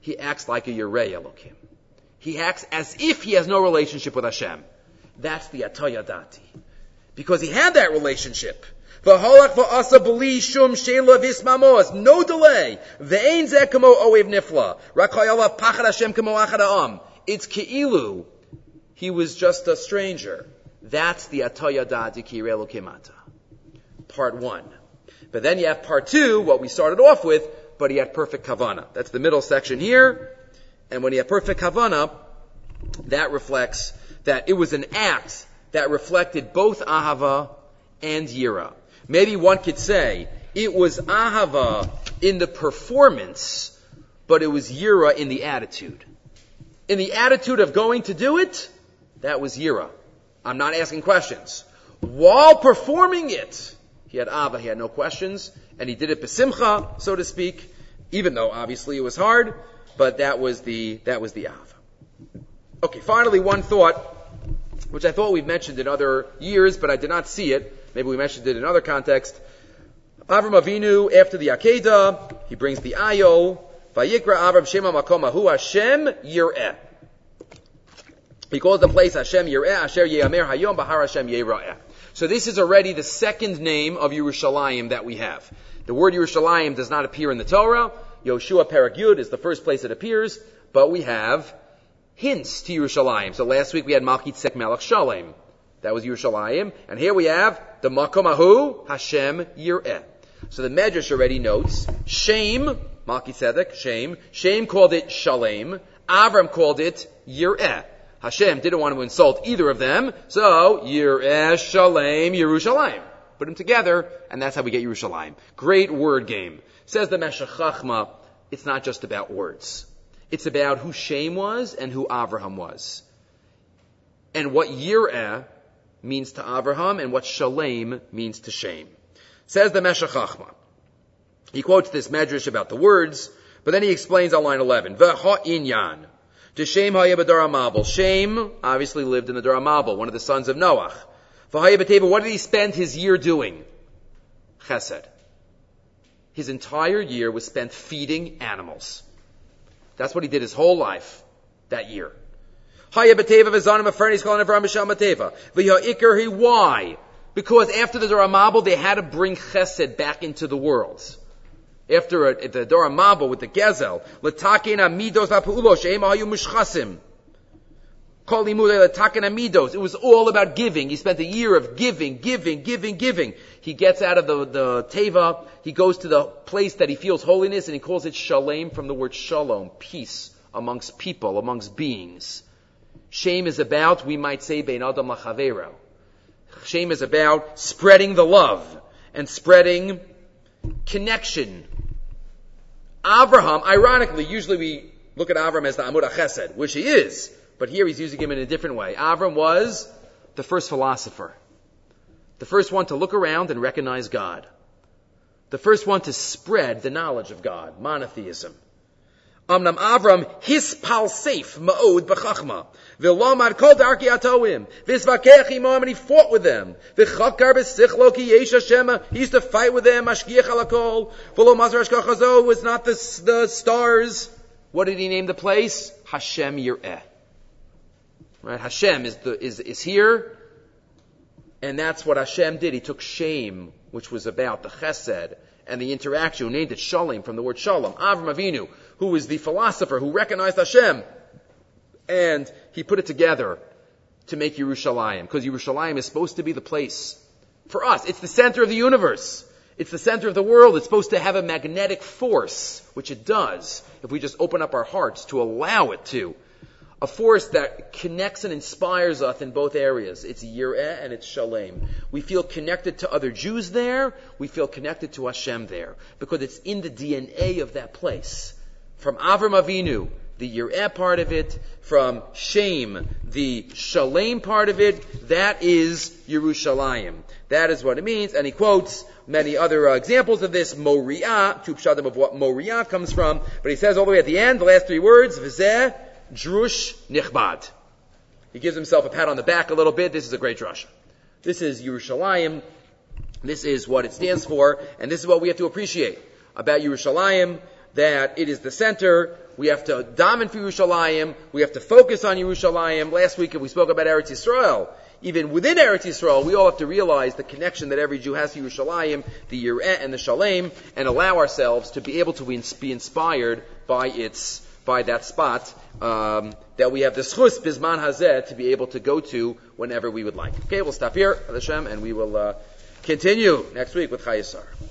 He acts like a Yerei Elohim. He acts as if he has no relationship with Hashem. That's the Atayadati. Because he had that relationship. V'holach v'asa b'li shum sheila v'ismamos. No delay. V'ein zeh kamo oev nifla. Rak pachad Hashem kamo achad ha'am. It's ke'ilu. He was just a stranger. That's the ataya dadi kirelo kimata. Part one. But then you have part two, what we started off with, but he had perfect kavana. That's the middle section here. And when he had perfect kavana, that reflects that it was an act that reflected both ahava and yira. Maybe one could say it was ahava in the performance, but it was yira in the attitude. In the attitude of going to do it, that was yira. I'm not asking questions. While performing it, he had ava, he had no questions, and he did it besimcha, so to speak, even though obviously it was hard, but that was the, that was the ava. Okay, finally one thought, which I thought we've mentioned in other years, but I did not see it. Maybe we mentioned it in another context. Avram Avinu, after the Akedah, he brings the Ayo, Vayikra Avram Shema Makomahu Hashem Yir'eh. He calls the place Hashem Yir'eh, Asher Ye'amer Hayom Bahar Hashem Yir'eh. So this is already the second name of Yerushalayim that we have. The word Yerushalayim does not appear in the Torah. Yoshua Paragyud is the first place it appears, but we have hints to Yerushalayim. So last week we had Malki Tzedek Melech Shalem. That was Yerushalayim. And here we have the Makomahu Hashem Yir'eh. So the Medrash already notes, Shem, Malki Shem. Shem called it Shalem. Avram called it Yir'eh. Hashem didn't want to insult either of them, so Yir'eh Shalem Yerushalayim. Put them together, and that's how we get Yerushalayim. Great word game. Says the Meshech Chachma, it's not just about words. It's about who Shem was and who Avraham was. And what Yir'eh means to Avraham and what Shalem means to Shem. Says the Meshech Chachma. He quotes this medrash about the words, but then he explains on line 11. V'ha inyan. To haya Shem obviously lived in the Dor HaMabul, one of the sons of Noach. What did he spend his year doing? Chesed. his entire year was spent feeding animals. That's what he did his whole life that year. Why? Because after the Dor HaMabul, they had to bring chesed back into the world. After a, the Dor HaMabul with the Gezel, it was all about giving. He spent a year of giving, giving, giving, giving. He gets out of the, the teva, he goes to the place that he feels holiness, and he calls it shalom from the word shalom, peace amongst people, amongst beings. Shem is about, we might say, bein adam lachavero. Shem is about spreading the love and spreading connection. Abraham, ironically, usually we look at Abraham as the Amud Chesed, which he is. But here he's using him in a different way. Avram was the first philosopher. The first one to look around and recognize God. The first one to spread the knowledge of God, monotheism. Amnam Avram hispal safe ma'od b'chachma. V'lomar kol darki atoim. V'svakech imam, and he fought with them. V'chakar b'sichlo ki yesh Hashem. He used to fight with them. Mashgiach alakol. V'lo mazar was not the, the stars. What did he name the place? Hashem Yireh. Right? Hashem is, the, is, is here, and that's what Hashem did. He took Shem, which was about the chesed, and the interaction, who named it Shalom from the word Shalom. Avram Avinu, who was the philosopher who recognized Hashem, and he put it together to make Yerushalayim, because Yerushalayim is supposed to be the place for us. It's the center of the universe. It's the center of the world. It's supposed to have a magnetic force, which it does, if we just open up our hearts to allow it to a force that connects and inspires us in both areas. It's Yireh and it's Shalem. We feel connected to other Jews there. We feel connected to Hashem there. Because it's in the DNA of that place. From Avram Avinu, the Yireh part of it, from Shem, the Shalem part of it, that is Yerushalayim. That is what it means. And he quotes many other uh, examples of this, Moriah, two pshatim of what Moriah comes from. But he says all the way at the end, the last three words, Vizeh, Drush Nichbad. He gives himself a pat on the back a little bit. This is a great drush. This is Yerushalayim. This is what it stands for, and this is what we have to appreciate about Yerushalayim, that it is the center. We have to dominate for Yerushalayim. We have to focus on Yerushalayim. Last week we spoke about Eretz Yisrael. Even within Eretz Yisrael, we all have to realize the connection that every Jew has to Yerushalayim, the Yireh and the Shalem, and allow ourselves to be able to be inspired by its by that spot um, that we have the schus bisman hazeh to be able to go to whenever we would like. Okay, we'll stop here, Hashem, and we will uh, continue next week with Chayei Sarah.